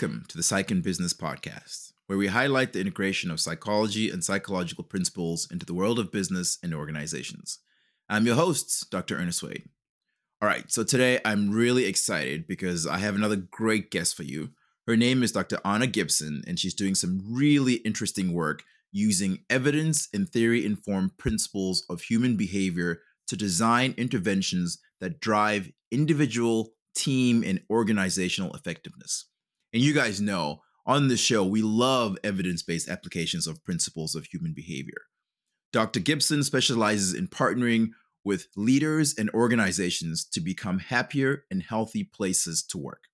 Welcome to the Psych and Business Podcast, where we highlight the integration of psychology and psychological principles into the world of business and organizations. I'm your host, Dr. Ernest Wayde. All right, so today I'm really excited because I have another great guest for you. Her name is Dr. Anna Gibson, and she's doing some really interesting work using evidence and theory informed principles of human behavior to design interventions that drive individual, team, and organizational effectiveness. And you guys know on this show, we love evidence based applications of principles of human behavior. Dr. Gibson specializes in partnering with leaders and organizations to become happier and healthy places to work.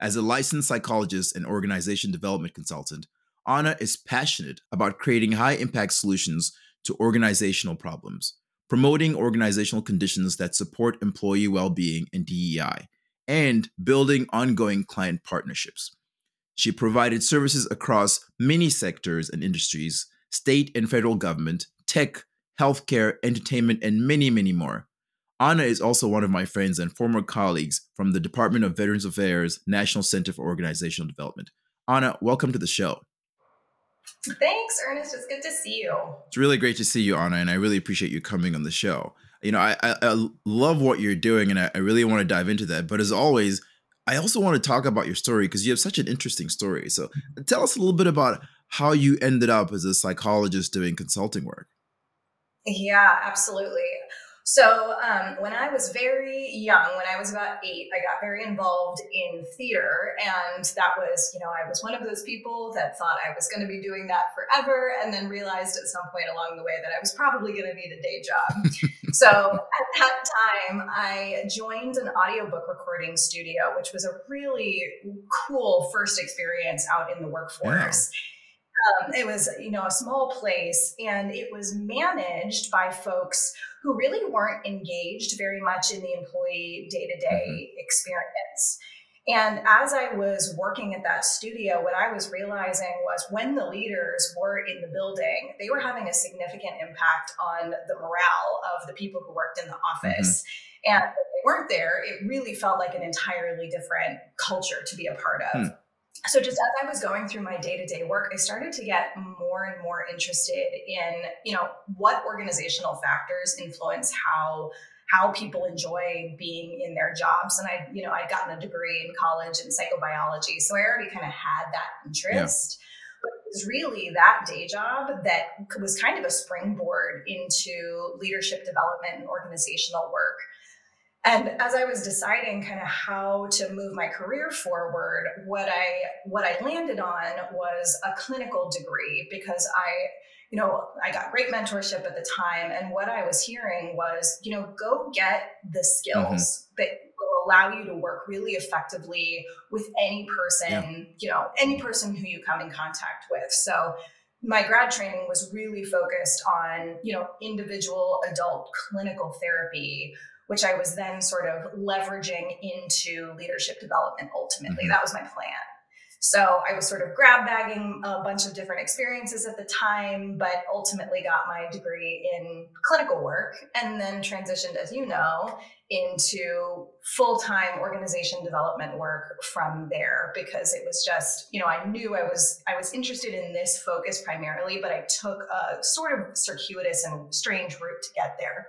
As a licensed psychologist and organization development consultant, Anna is passionate about creating high impact solutions to organizational problems, promoting organizational conditions that support employee well being and DEI, and building ongoing client partnerships. She provided services across many sectors and industries, state and federal government, tech, healthcare, entertainment, and many, many more. Anna is also one of my friends and former colleagues from the Department of Veterans Affairs National Center for Organizational Development. Anna, welcome to the show. Thanks, Ernest. It's good to see you. It's really great to see you, Anna, and I really appreciate you coming on the show. You know, I, I, I love what you're doing, and I, I really want to dive into that. But as always, I also want to talk about your story because you have such an interesting story. So tell us a little bit about how you ended up as a psychologist doing consulting work. Yeah, absolutely. So um, when I was very young, when I was about eight, I got very involved in theater, and that was, you know, I was one of those people that thought I was going to be doing that forever, and then realized at some point along the way that I was probably going to need a day job. so at that time, I joined an audiobook recording studio, which was a really cool first experience out in the workforce. Yeah. Um, it was, you know, a small place, and it was managed by folks who really weren't engaged very much in the employee day to day experience. And as I was working at that studio, what I was realizing was when the leaders were in the building, they were having a significant impact on the morale of the people who worked in the office. Mm-hmm. And if they weren't there, it really felt like an entirely different culture to be a part of. Hmm so just as i was going through my day-to-day work i started to get more and more interested in you know what organizational factors influence how how people enjoy being in their jobs. And i you know i'd gotten a degree in college in psychobiology so i already kind of had that interest. Yeah. but it was really that day job that was kind of a springboard into leadership development and organizational work. And as i was deciding kind of how to move my career forward what i what i landed on was a clinical degree because i you know i got great mentorship at the time and what i was hearing was you know go get the skills mm-hmm. that will allow you to work really effectively with any person yeah. you know any person who you come in contact with so my grad training was really focused on you know individual adult clinical therapy which I was then sort of leveraging into leadership development ultimately. Mm-hmm. That was my plan. So I was sort of grab bagging a bunch of different experiences at the time, but ultimately got my degree in clinical work and then transitioned, as you know, into full time organization development work from there because it was just, you know, I knew I was I was interested in this focus primarily, but I took a sort of circuitous and strange route to get there.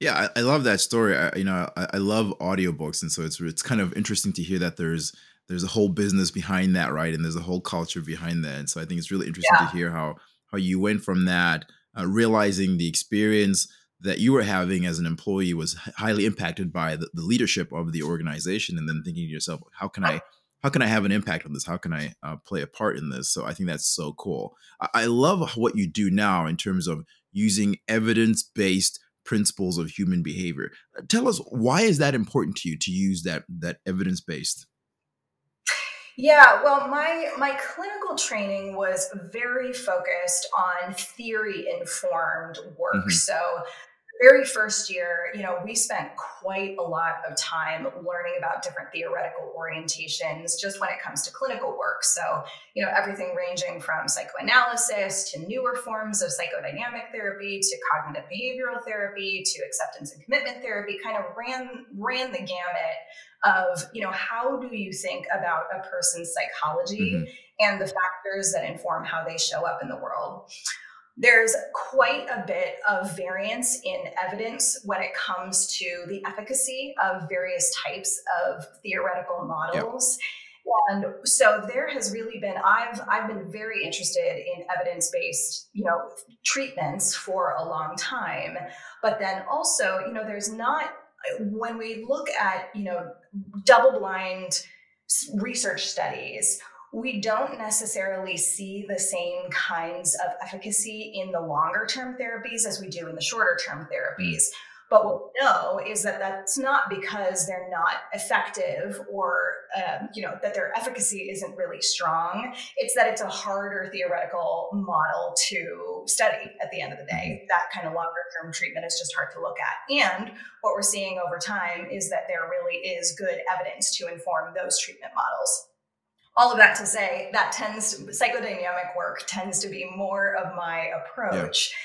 Yeah, I, I love that story. I, you know, I, I love audiobooks, and so it's it's kind of interesting to hear that there's there's a whole business behind that, right? And there's a whole culture behind that. And so I think it's really interesting yeah. to hear how how you went from that, uh, realizing the experience that you were having as an employee was highly impacted by the, the leadership of the organization, and then thinking to yourself, how can I how can I have an impact on this? How can I uh, play a part in this? So I think that's so cool. I, I love what you do now in terms of using evidence based principles of human behavior. Uh, tell us why is that important to you to use that that evidence based? Yeah, well, my my clinical training was very focused on theory informed work. Mm-hmm. So very first year, you know, we spent quite a lot of time learning about different theoretical orientations just when it comes to clinical work. So, you know, everything ranging from psychoanalysis to newer forms of psychodynamic therapy to cognitive behavioral therapy to acceptance and commitment therapy kind of ran ran the gamut of, you know, how do you think about a person's psychology mm-hmm. and the factors that inform how they show up in the world there's quite a bit of variance in evidence when it comes to the efficacy of various types of theoretical models. Yep. And so there has really been I've I've been very interested in evidence-based, you know, treatments for a long time. But then also, you know, there's not when we look at, you know, double-blind research studies we don't necessarily see the same kinds of efficacy in the longer term therapies as we do in the shorter term therapies. But what we know is that that's not because they're not effective or, um, you know, that their efficacy isn't really strong. It's that it's a harder theoretical model to study at the end of the day. Mm-hmm. That kind of longer term treatment is just hard to look at. And what we're seeing over time is that there really is good evidence to inform those treatment models all of that to say that tends to, psychodynamic work tends to be more of my approach yeah.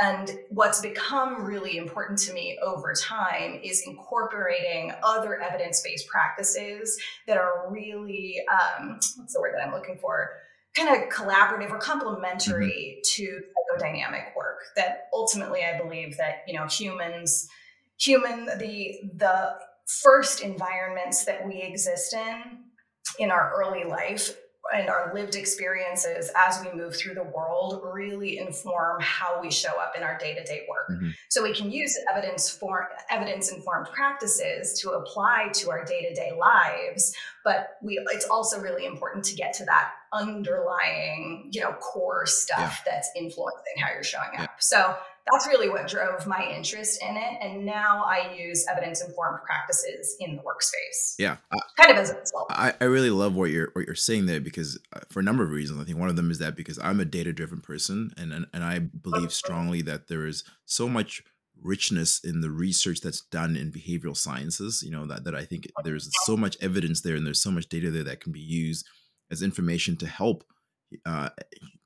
And what's become really important to me over time is incorporating other evidence based practices that are really, um, what's the word that I'm looking for? Kind of collaborative or complementary mm-hmm. to psychodynamic work. That ultimately, I believe that you know humans, human the the first environments that we exist in in our early life and our lived experiences as we move through the world really inform how we show up in our day-to-day work mm-hmm. so we can use evidence for evidence informed practices to apply to our day-to-day lives but we it's also really important to get to that underlying you know core stuff yeah. that's influencing how you're showing up yeah. so that's really what drove my interest in it. And now I use evidence informed practices in the workspace. Yeah, I, kind of as a result. I, I really love what you're what you're saying there because uh, for a number of reasons. I think one of them is that because I'm a data driven person and, and and I believe strongly that there is so much richness in the research that's done in behavioral sciences. You know that that I think there's so much evidence there and there's so much data there that can be used as information to help uh,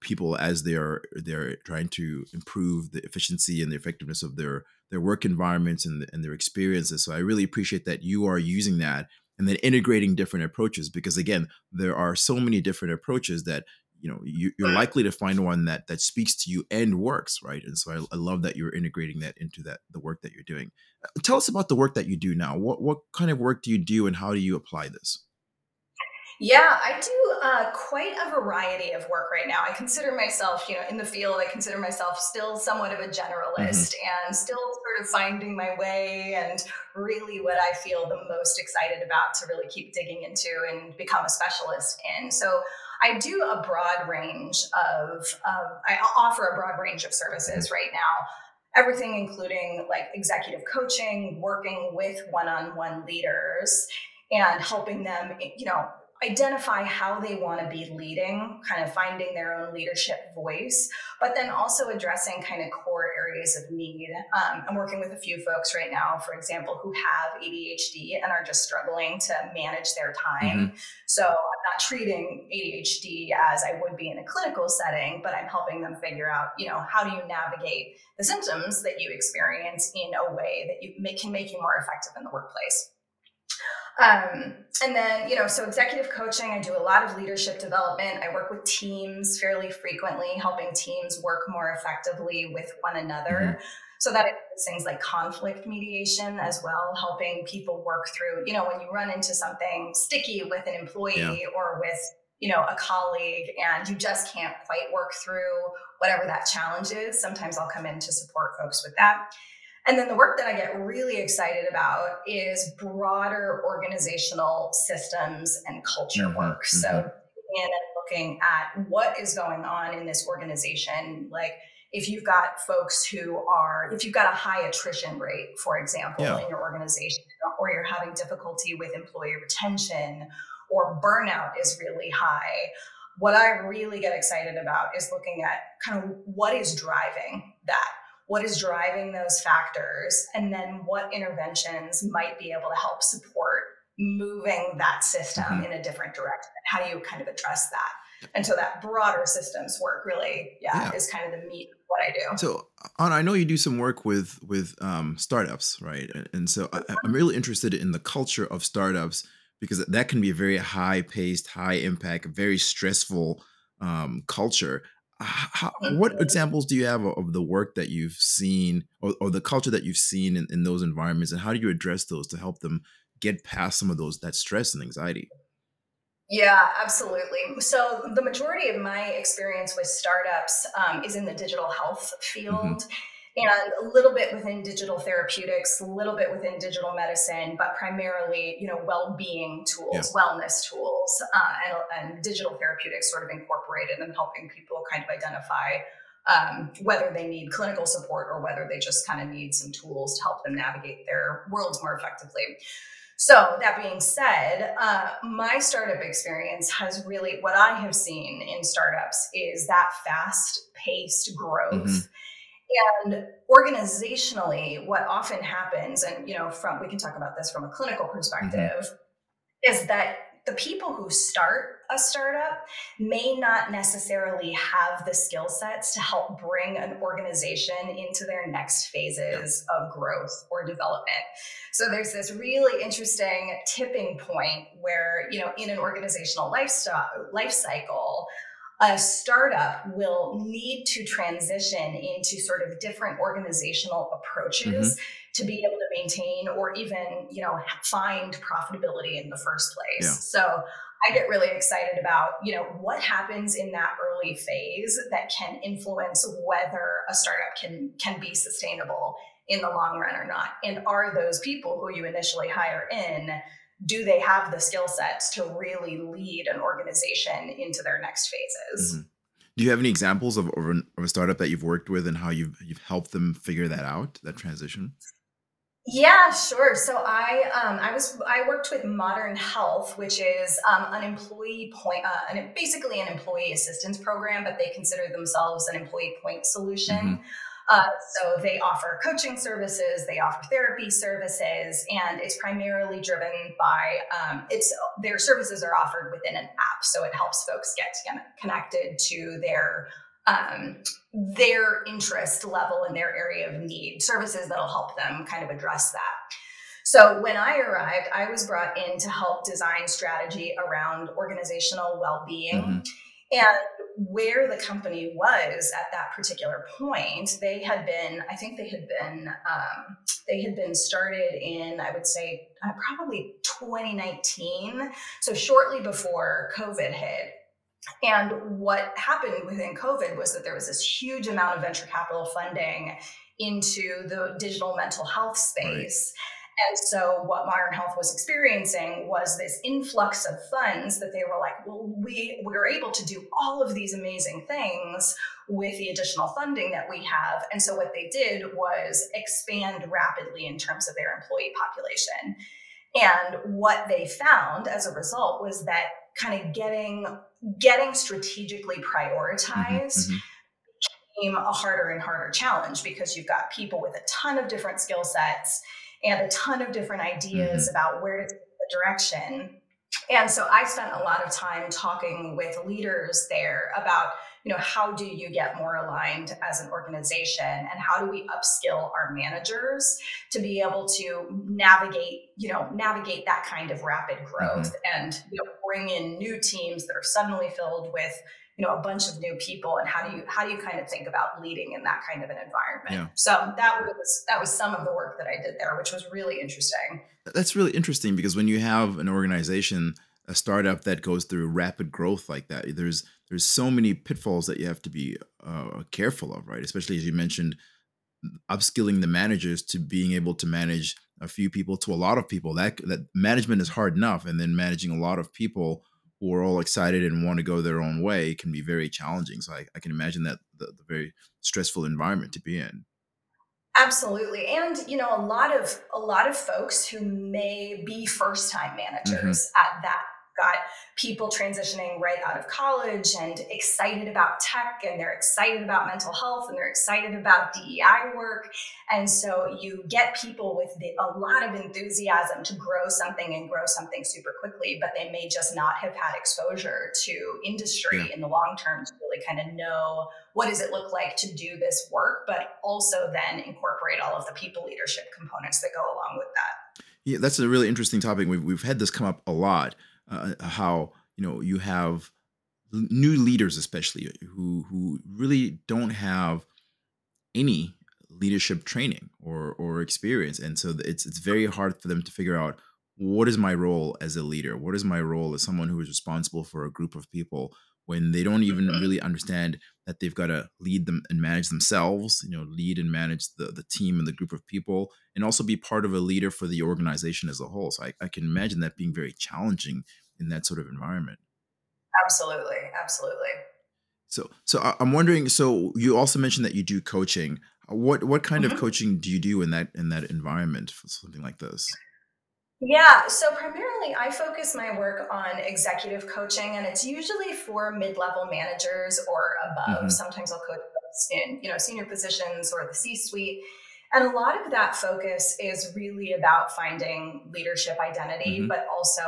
people as they're they're trying to improve the efficiency and the effectiveness of their their work environments and, and their experiences. So I really appreciate that you are using that and then integrating different approaches because again, there are so many different approaches that you know you, are likely to find one that that speaks to you and works right? And so I, I, love that you're integrating that into that the work that you're doing. Uh, tell us about the work that you do now. What what kind of work do you do and how do you apply this yeah, I do uh, quite a variety of work right now. I consider myself, you know, in the field, I consider myself still somewhat of a generalist mm-hmm. and still sort of finding my way and really what I feel the most excited about to really keep digging into and become a specialist in. So I do a broad range of, um, I offer a broad range of services mm-hmm. right now everything including like executive coaching working with one-on-one leaders and helping them you know identify how they want to be leading, kind of finding their own leadership voice, but then also addressing kind of core areas of need. Um, I'm working with a few folks right now, for example, who have ADHD and are just struggling to manage their time. Mm-hmm. So I'm not treating ADHD as I would be in a clinical setting, but I'm helping them figure out, you know, how do you navigate the symptoms that you experience in a way that you make, can make you more effective in the workplace. Um, and then, you know, so executive coaching, I do a lot of leadership development. I work with teams fairly frequently, helping teams work more effectively with one another. Mm-hmm. So that includes things like conflict mediation as well, helping people work through, you know, when you run into something sticky with an employee yeah. or with, you know, a colleague and you just can't quite work through whatever that challenge is. Sometimes I'll come in to support folks with that. And then the work that I get really excited about is broader organizational systems and culture mm-hmm, work. Mm-hmm. So, and looking at what is going on in this organization, like if you've got folks who are, if you've got a high attrition rate, for example, yeah. in your organization, or you're having difficulty with employee retention, or burnout is really high. What I really get excited about is looking at kind of what is driving that what is driving those factors, and then what interventions might be able to help support moving that system mm-hmm. in a different direction. How do you kind of address that? And so that broader systems work really, yeah, yeah. is kind of the meat of what I do. So, Anna, I know you do some work with with um, startups, right? And so I, I'm really interested in the culture of startups because that can be a very high paced, high impact, very stressful um, culture. How, what examples do you have of the work that you've seen or, or the culture that you've seen in, in, those environments and how do you address those to help them get past some of those that stress and anxiety yeah absolutely so the majority of my experience with startups um, is in the digital health mm-hmm. field mm-hmm and a little bit within digital therapeutics, a little bit within digital medicine, but primarily, you know, well-being tools, yeah. wellness tools, uh, and, and, digital therapeutics sort of incorporated in helping people kind of identify um, whether they need clinical support or whether they just kind of need some tools to help them navigate their worlds more effectively. So, that being said, uh, my startup experience has really what I have seen in startups is that fast paced growth. Mm-hmm and organizationally, what often happens, and you know, from we can talk about this from a clinical perspective, mm-hmm. is that the people who start a startup may not necessarily have the skill sets to help bring an organization into their next phases of growth or development. So there's this really interesting tipping point where, you know, in an organizational lifestyle life cycle, a startup will need to transition into sort of different organizational approaches mm-hmm. to be able to maintain or even you know find profitability in the first place yeah. so i get really excited about you know what happens in that early phase that can influence whether a startup can can be sustainable in the long run or not and are those people who you initially hire in do they have the skill sets to really lead an organization into their next phases? Mm-hmm. Do you have any examples of, of, an, of, a startup that you've worked with and how you've you've helped them figure that out, that transition? Yeah, sure. So I um, I was I worked with Modern Health, which is um, an employee point, uh, an, basically an employee assistance program, but they consider themselves an employee point solution. Mm-hmm. Uh, so they offer coaching services, they offer therapy services, and it's primarily driven by um, it's their services are offered within an app, so it helps folks get connected to their um, their interest level and their area of need, services that'll help them kind of address that. So when I arrived, I was brought in to help design strategy around organizational well-being. Mm-hmm. And where the company was at that particular point, they had been, I think they had been, um, they had been started in, I would say, uh, probably 2019. So shortly before COVID hit. And what happened within COVID was that there was this huge amount of venture capital funding into the digital mental health space. Right and so, what Modern Health was experiencing was this influx of funds that they were like, well, we, we were able to do all of these amazing things with the additional funding that we have. And so, what they did was expand rapidly in terms of their employee population. And what they found as a result was that kind of getting getting strategically prioritized mm-hmm, mm-hmm. became a harder and harder challenge because you've got people with a ton of different skill sets and a ton of different ideas mm-hmm. about where to take the direction. And so I spent a lot of time talking with leaders there about, you know, how do you get more aligned as an organization and how do we upskill our managers to be able to navigate, you know, navigate that kind of rapid growth mm-hmm. and you know, bring in new teams that are suddenly filled with you know a bunch of new people and how do you how do you kind of think about leading in that kind of an environment? Yeah. so that was that was some of the work that i did there which was really interesting. That's really interesting because when you have an organization a startup that goes through rapid growth like that there's there's so many pitfalls that you have to be uh, careful of right? Especially as you mentioned upskilling the managers to being able to manage a few people to a lot of people. That that management is hard enough and then managing a lot of people who are all excited and want to go their own way can be very challenging. So I, I can imagine that the, the, very stressful environment to be in. Absolutely, and you know a lot of a lot of folks who may be first time managers mm-hmm. at that got people transitioning right out of college and excited about tech and they're excited about mental health and they're excited about DEI work. And so you get people with the, a lot of enthusiasm to grow something and grow something super quickly, but they may just not have had exposure to industry yeah. in the long term to really kind of know what does it look like to do this work, but also then incorporate all of the people leadership components that go along with that. Yeah, that's a really interesting topic. We've, we've had this come up a lot uh, how you know you have new leaders especially who who really don't have any leadership training or or experience. And so it's it's very hard for them to figure out what is my role as a leader? What is my role as someone who is responsible for a group of people when they don't even mm-hmm. really understand that they've got to lead them and manage themselves you know lead and manage the, the team and the group of people and also be part of a leader for the organization as a whole? So I, I can imagine that being very challenging in that sort of environment absolutely absolutely so so i'm wondering so you also mentioned that you do coaching what what kind mm-hmm. of coaching do you do in that in that environment for something like this yeah, so primarily I focus my work on executive coaching, and it's usually for mid-level managers or above. Mm-hmm. Sometimes I'll coach in you know senior positions or the C-suite, and a lot of that focus is really about finding leadership identity, mm-hmm. but also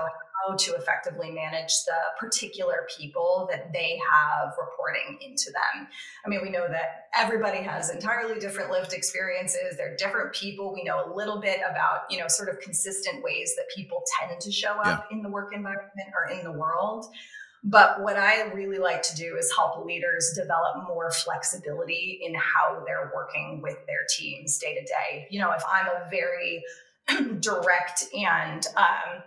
how to effectively manage the particular people that they have reporting into them. I mean, we know that everybody has entirely different lived experiences. They're different people. We know a little bit about, you know, sort of consistent ways that people tend to show up yeah. in the work environment or in the world. But what I really like to do is help leaders develop more flexibility in how they're working with their teams day to day. You know, if I'm a very direct and um,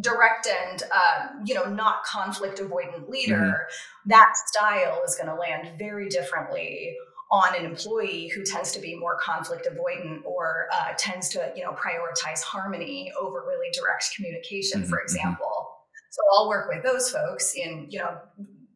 direct and um, you know not conflict avoidant leader mm-hmm. that style is going to land very differently on an employee who tends to be more conflict avoidant or uh, tends to you know prioritize harmony over really direct communication mm-hmm. for mm-hmm. example so i'll work with those folks in you know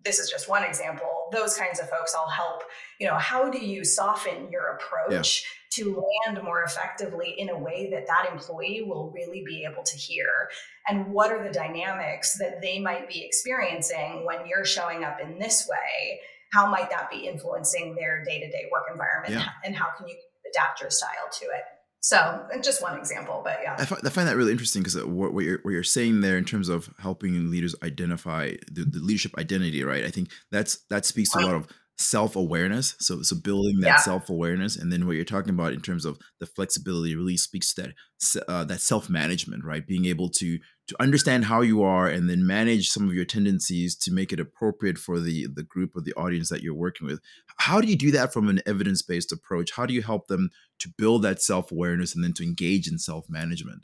this is just one example those kinds of folks i'll help you know how do you soften your approach yeah to land more effectively in a way that that employee will really be able to hear and what are the dynamics that they might be experiencing when you're showing up in this way how might that be influencing their day-to-day work environment yeah. and how can you adapt your style to it so just one example, but yeah. I find, I find that really interesting because uh, what, what, you're, what you're saying there in terms of helping leaders identify the, the leadership identity, right? I think that's that speaks to a lot of self-awareness so so building that yeah. self-awareness and then what you're talking about in terms of the flexibility really speaks to that uh, that self-management right being able to to understand how you are and then manage some of your tendencies to make it appropriate for the the group or the audience that you're working with how do you do that from an evidence-based approach how do you help them to build that self-awareness and then to engage in self-management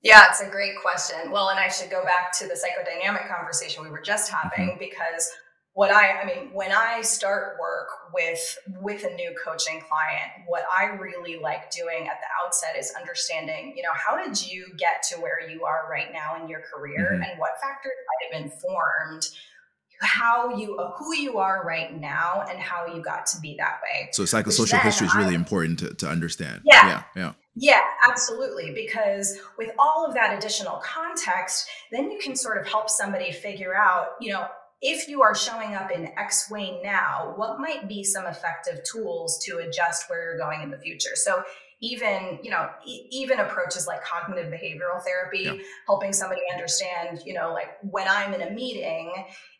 yeah, it's a great question. Well, and I should go back to the psychodynamic conversation we were just having mm-hmm. because what I, I mean, when I start work with with a new coaching client, what I really like doing at the outset is understanding, you know, how did you get to where you are right now in your career, mm-hmm. and what factors might have informed how you who you are right now and how you got to be that way. So psychosocial history is really I, important to, to understand. Yeah. Yeah. Yeah. Yeah, absolutely. Because with all of that additional context, then you can sort of help somebody figure out, you know, if you are showing up in X way now, what might be some effective tools to adjust where you're going in the future? So even you know e- even approaches like cognitive behavioral therapy yeah. helping somebody understand you know like when i'm in a meeting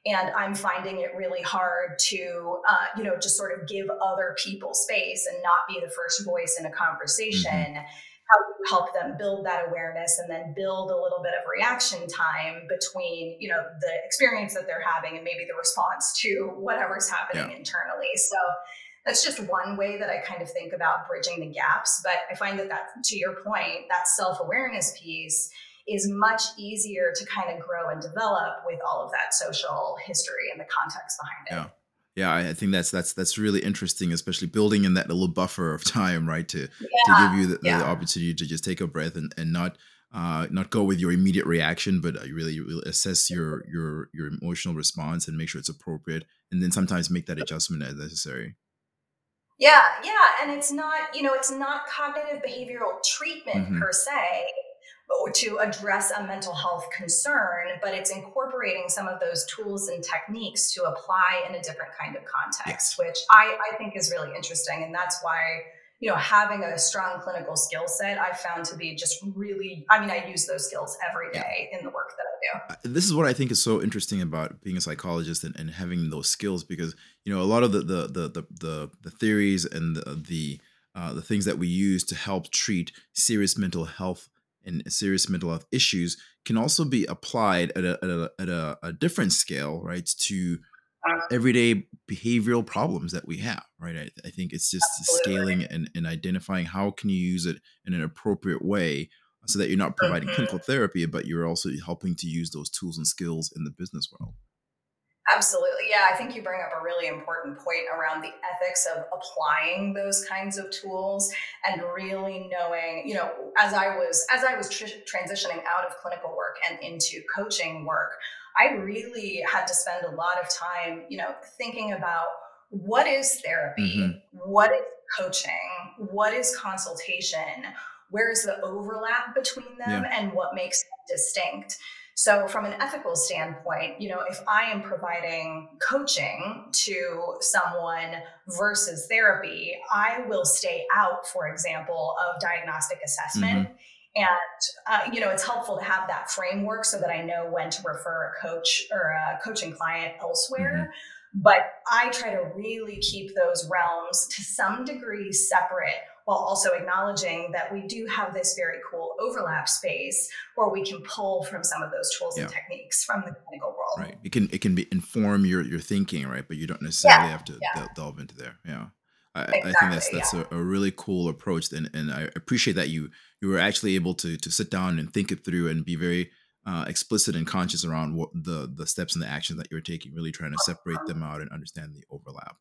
and i'm finding it really hard to uh, you know just sort of give other people space and not be the first voice in a conversation mm-hmm how you help them build that awareness and then build a little bit of reaction time between you know the experience that they're having and maybe the response to whatever's happening yeah. internally. So that's just one way that i kind of think about bridging the gaps but i find that that to your point that self-awareness piece is much easier to kind of grow and develop with all of that social history and the context behind it. Yeah yeah i think that's that's that's really interesting especially building in that little buffer of time right to yeah. to give you the, yeah. the, opportunity to just take a breath and, and not uh, not go with your immediate reaction but uh, really, really assess your your your emotional response and make sure it's appropriate and then sometimes make that adjustment as necessary yeah yeah and it's not you know it's not cognitive behavioral treatment mm-hmm. per se to address a mental health concern, but it's incorporating some of those tools and techniques to apply in a different kind of context, yes. which I, I think is really interesting. And that's why you know, having a strong clinical skill set, I found to be just really, I mean, I use those skills every day yeah. in the work that I do. This is what I think is so interesting about being a psychologist and, and having those skills because, you know, a lot of the, the, the, the, the, the theories and the, the, uh, the things that we use to help treat serious mental health and serious mental health issues can also be applied at a, at a, at a, a different scale, right? To everyday behavioral problems that we have right i, I think it's just Absolutely. scaling and, and identifying how can you use it in an appropriate way so that you're not providing mm-hmm. clinical therapy but you're also helping to use those tools and skills in the business world Absolutely. Yeah, I think you bring up a really important point around the ethics of applying those kinds of tools and really knowing, you know, as I was as I was tr- transitioning out of clinical work and into coaching work, I really had to spend a lot of time, you know, thinking about what is therapy? Mm-hmm. What is coaching? What is consultation? Where's the overlap between them yeah. and what makes them distinct? So, from an ethical standpoint, you know, if I am providing coaching to someone versus therapy, I will stay out, for example, of diagnostic assessment. Mm-hmm. And, uh, you know, it's helpful to have that framework so that I know when to refer a coach or a coaching client elsewhere. Mm-hmm. But I try to really keep those realms to some degree separate while also acknowledging that we do have this very cool overlap space where we can pull from some of those tools yeah. and techniques from the clinical world. Right. It can it can be inform your your thinking, right? But you don't necessarily yeah. have to yeah. delve into there. Yeah. I, exactly, I think that's that's a, a, really cool approach, and and I appreciate that you you were actually able to to sit down and think it through and be very uh, explicit and conscious around what the the steps and the actions that you're taking, really trying to separate them out and understand the overlap.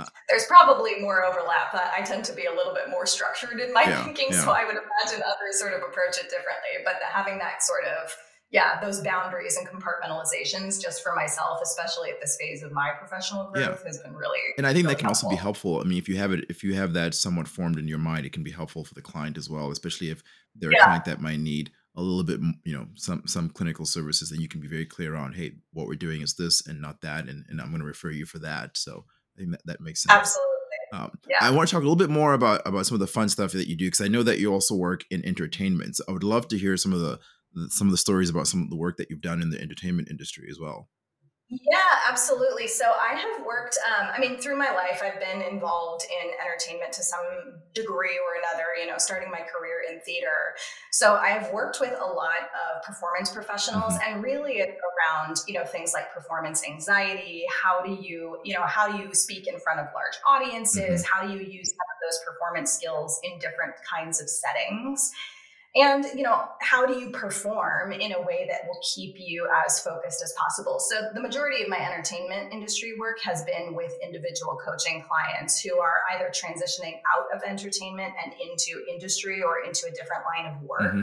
Uh, There's probably more overlap. But I tend to be a little bit more structured in my yeah, thinking, yeah. so I would imagine others sort of approach it differently. But having that sort of yeah, those boundaries and compartmentalizations just for myself, especially at this phase of my professional growth, yeah. has been really. And I think really that can helpful. also be helpful. I mean, if you have it, if you have that somewhat formed in your mind, it can be helpful for the client as well, especially if they're yeah. a client that might need a little bit, you know, some some clinical services. Then you can be very clear on, hey, what we're doing is this and not that, and, and I'm going to refer you for that. So I think that that makes sense. Absolutely. Um, yeah. I want to talk a little bit more about about some of the fun stuff that you do because I know that you also work in entertainment. So I would love to hear some of the some of the stories about some of the work that you've done in the entertainment industry as well. Yeah, absolutely. So I have worked, um, I mean, through my life, I've been involved in entertainment to some degree or another, you know, starting my career in theater. So I have worked with a lot of performance professionals mm-hmm. and really around, you know, things like performance anxiety. How do you, you know, how do you speak in front of large audiences? Mm-hmm. How do you use some of those performance skills in different kinds of settings? And you know how do you perform in a way that will keep you as focused as possible so the majority of my entertainment industry work has been with individual coaching clients who are either transitioning out of entertainment and into industry or into a different line of work mm-hmm.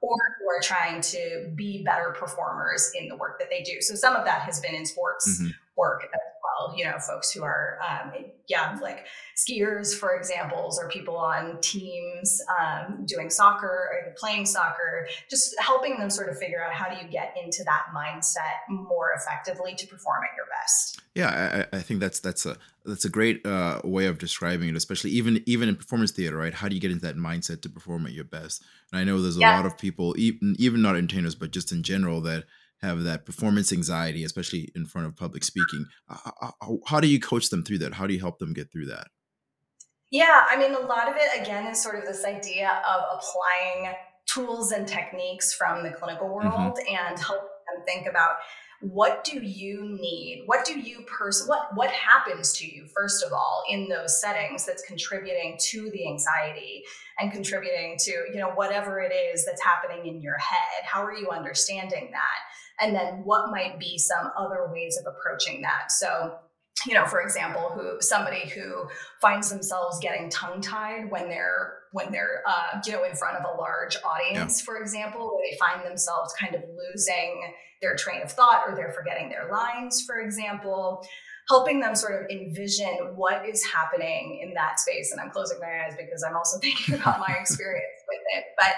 or who are trying to be better performers in the work that they do so some of that has been in sports mm-hmm. Work as well you know folks who are um, yeah like skiers, for examples, or people on teams um, doing soccer or playing soccer, just helping them sort of figure out how do you get into that mindset more effectively to perform at your best. Yeah, I, I think that's that's a that's a great uh, way of describing it, especially even even in performance theater, right? How do you get into that mindset to perform at your best? And I know there's a yeah. lot of people, even even not entertainers, but just in general, that have that performance anxiety, especially in front of public speaking. How do you coach them through that? How do you help them get through that? Yeah, I mean, a lot of it again is sort of this idea of applying tools and techniques from the clinical mm-hmm. world mm-hmm. and helping them think about what do you need what do you person what what happens to you first of all in those settings that's contributing to the anxiety and contributing to you know whatever it is that's happening in your head how are you understanding that and then what might be some other ways of approaching that so you know, for example, who somebody who finds themselves getting tongue tied when they're when they're uh, you know in front of a large audience, yeah. for example, where they find themselves kind of losing their train of thought or they're forgetting their lines, for example. Helping them sort of envision what is happening in that space. And I'm closing my eyes because I'm also thinking about my experience with it. But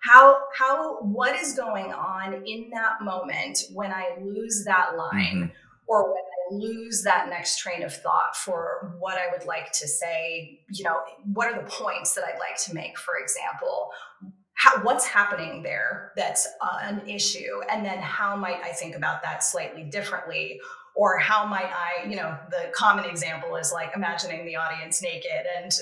how how what is going on in that moment when i lose that line mm-hmm. or when i lose that next train of thought for what i would like to say you know what are the points that i'd like to make for example how, what's happening there that's uh, an issue and then how might i think about that slightly differently or how might i you know the common example is like imagining the audience naked and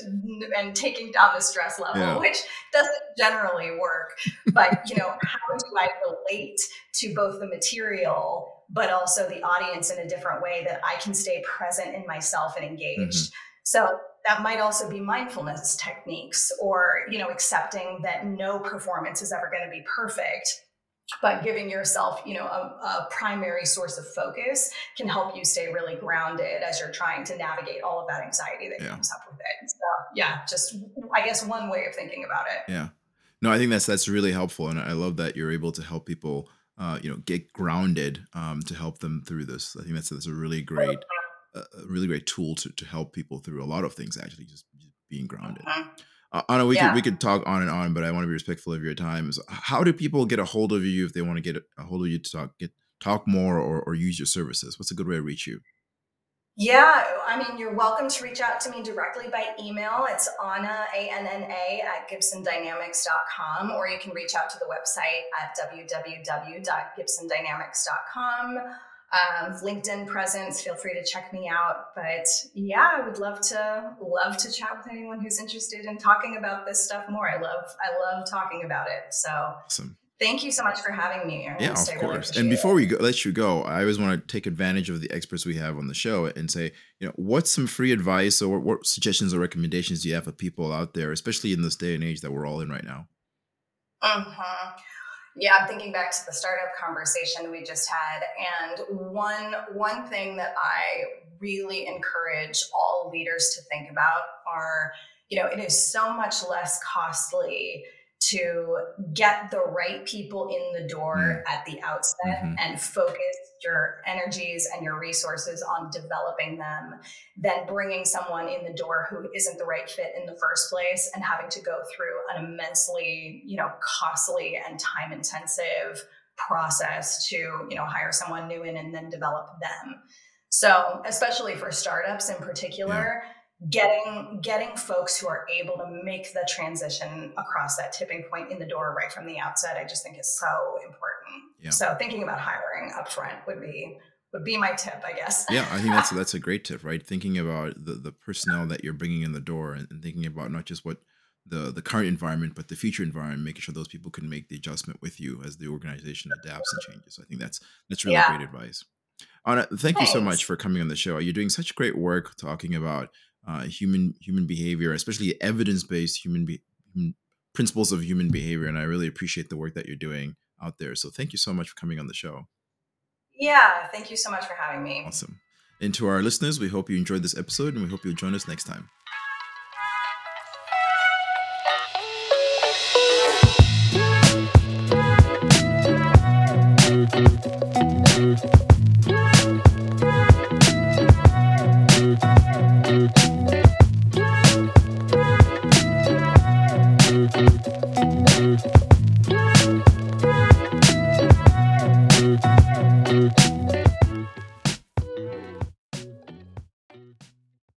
and taking down the stress level yeah. which doesn't generally work but you know how do i relate to both the material but also the audience in a different way that i can stay present in myself and engaged mm-hmm. so that might also be mindfulness techniques or you know accepting that no performance is ever going to be perfect but giving yourself you know a, a, primary source of focus can help you stay really grounded as you're trying to navigate all of that anxiety that yeah. comes up with it. So yeah just i guess one way of thinking about it. Yeah. No i think that's that's really helpful and i love that you're able to help people uh, you know get grounded um, to help them through this. I think that's, that's a really great a really great tool to, to help people through a lot of things actually just, just being grounded mm-hmm. Uh, Anna, we yeah. could we could talk on and on, but I want to be respectful of your time. So how do people get a hold of you if they want to get a hold of you to talk get talk more or, or use your services? What's a good way to reach you? Yeah, I mean, you're welcome to reach out to me directly by email. It's Anna, A N N A, at gibsondynamics.com, or you can reach out to the website at www.gibsondynamics.com um, LinkedIn presence. Feel free to check me out. But yeah, I would love to love to chat with anyone who's interested in talking about this stuff more. I love I love talking about it. So awesome. Thank you so much for having me. Yeah, of course. And before we go, let you go, I always want to take advantage of the experts we have on the show and say, you know, what's some free advice or what suggestions or recommendations do you have for people out there, especially in this day and age that we're all in right now? Uh-huh. Yeah, I'm thinking back to the startup conversation we just had, and one one thing that I really encourage all leaders to think about are, you know, it is so much less costly to get the right people in the door mm. at the outset mm-hmm. and focus your energies and your resources on developing them than bringing someone in the door who isn't the right fit in the first place and having to go through an immensely you know costly and time intensive process to you know hire someone new in and then develop them so especially for startups in particular yeah getting getting folks who are able to make the transition across that tipping point in the door right from the outset i just think is so important yeah. so thinking about hiring up front would be would be my tip i guess yeah i think that's that's a great tip right thinking about the the personnel that you're bringing in the door and, and thinking about not just what the the current environment but the future environment making sure those people can make the adjustment with you as the organization adapts and changes so i think that's that's really yeah. great advice Anna, thank Thanks. you so much for coming on the show. You're doing such great work talking about uh, human human behavior, especially evidence based human, be- principles of human behavior. And I really appreciate the work that you're doing out there. So thank you so much for coming on the show. Yeah, thank you so much for having me. Awesome. And to our listeners, we hope you enjoyed this episode and we hope you'll join us next time.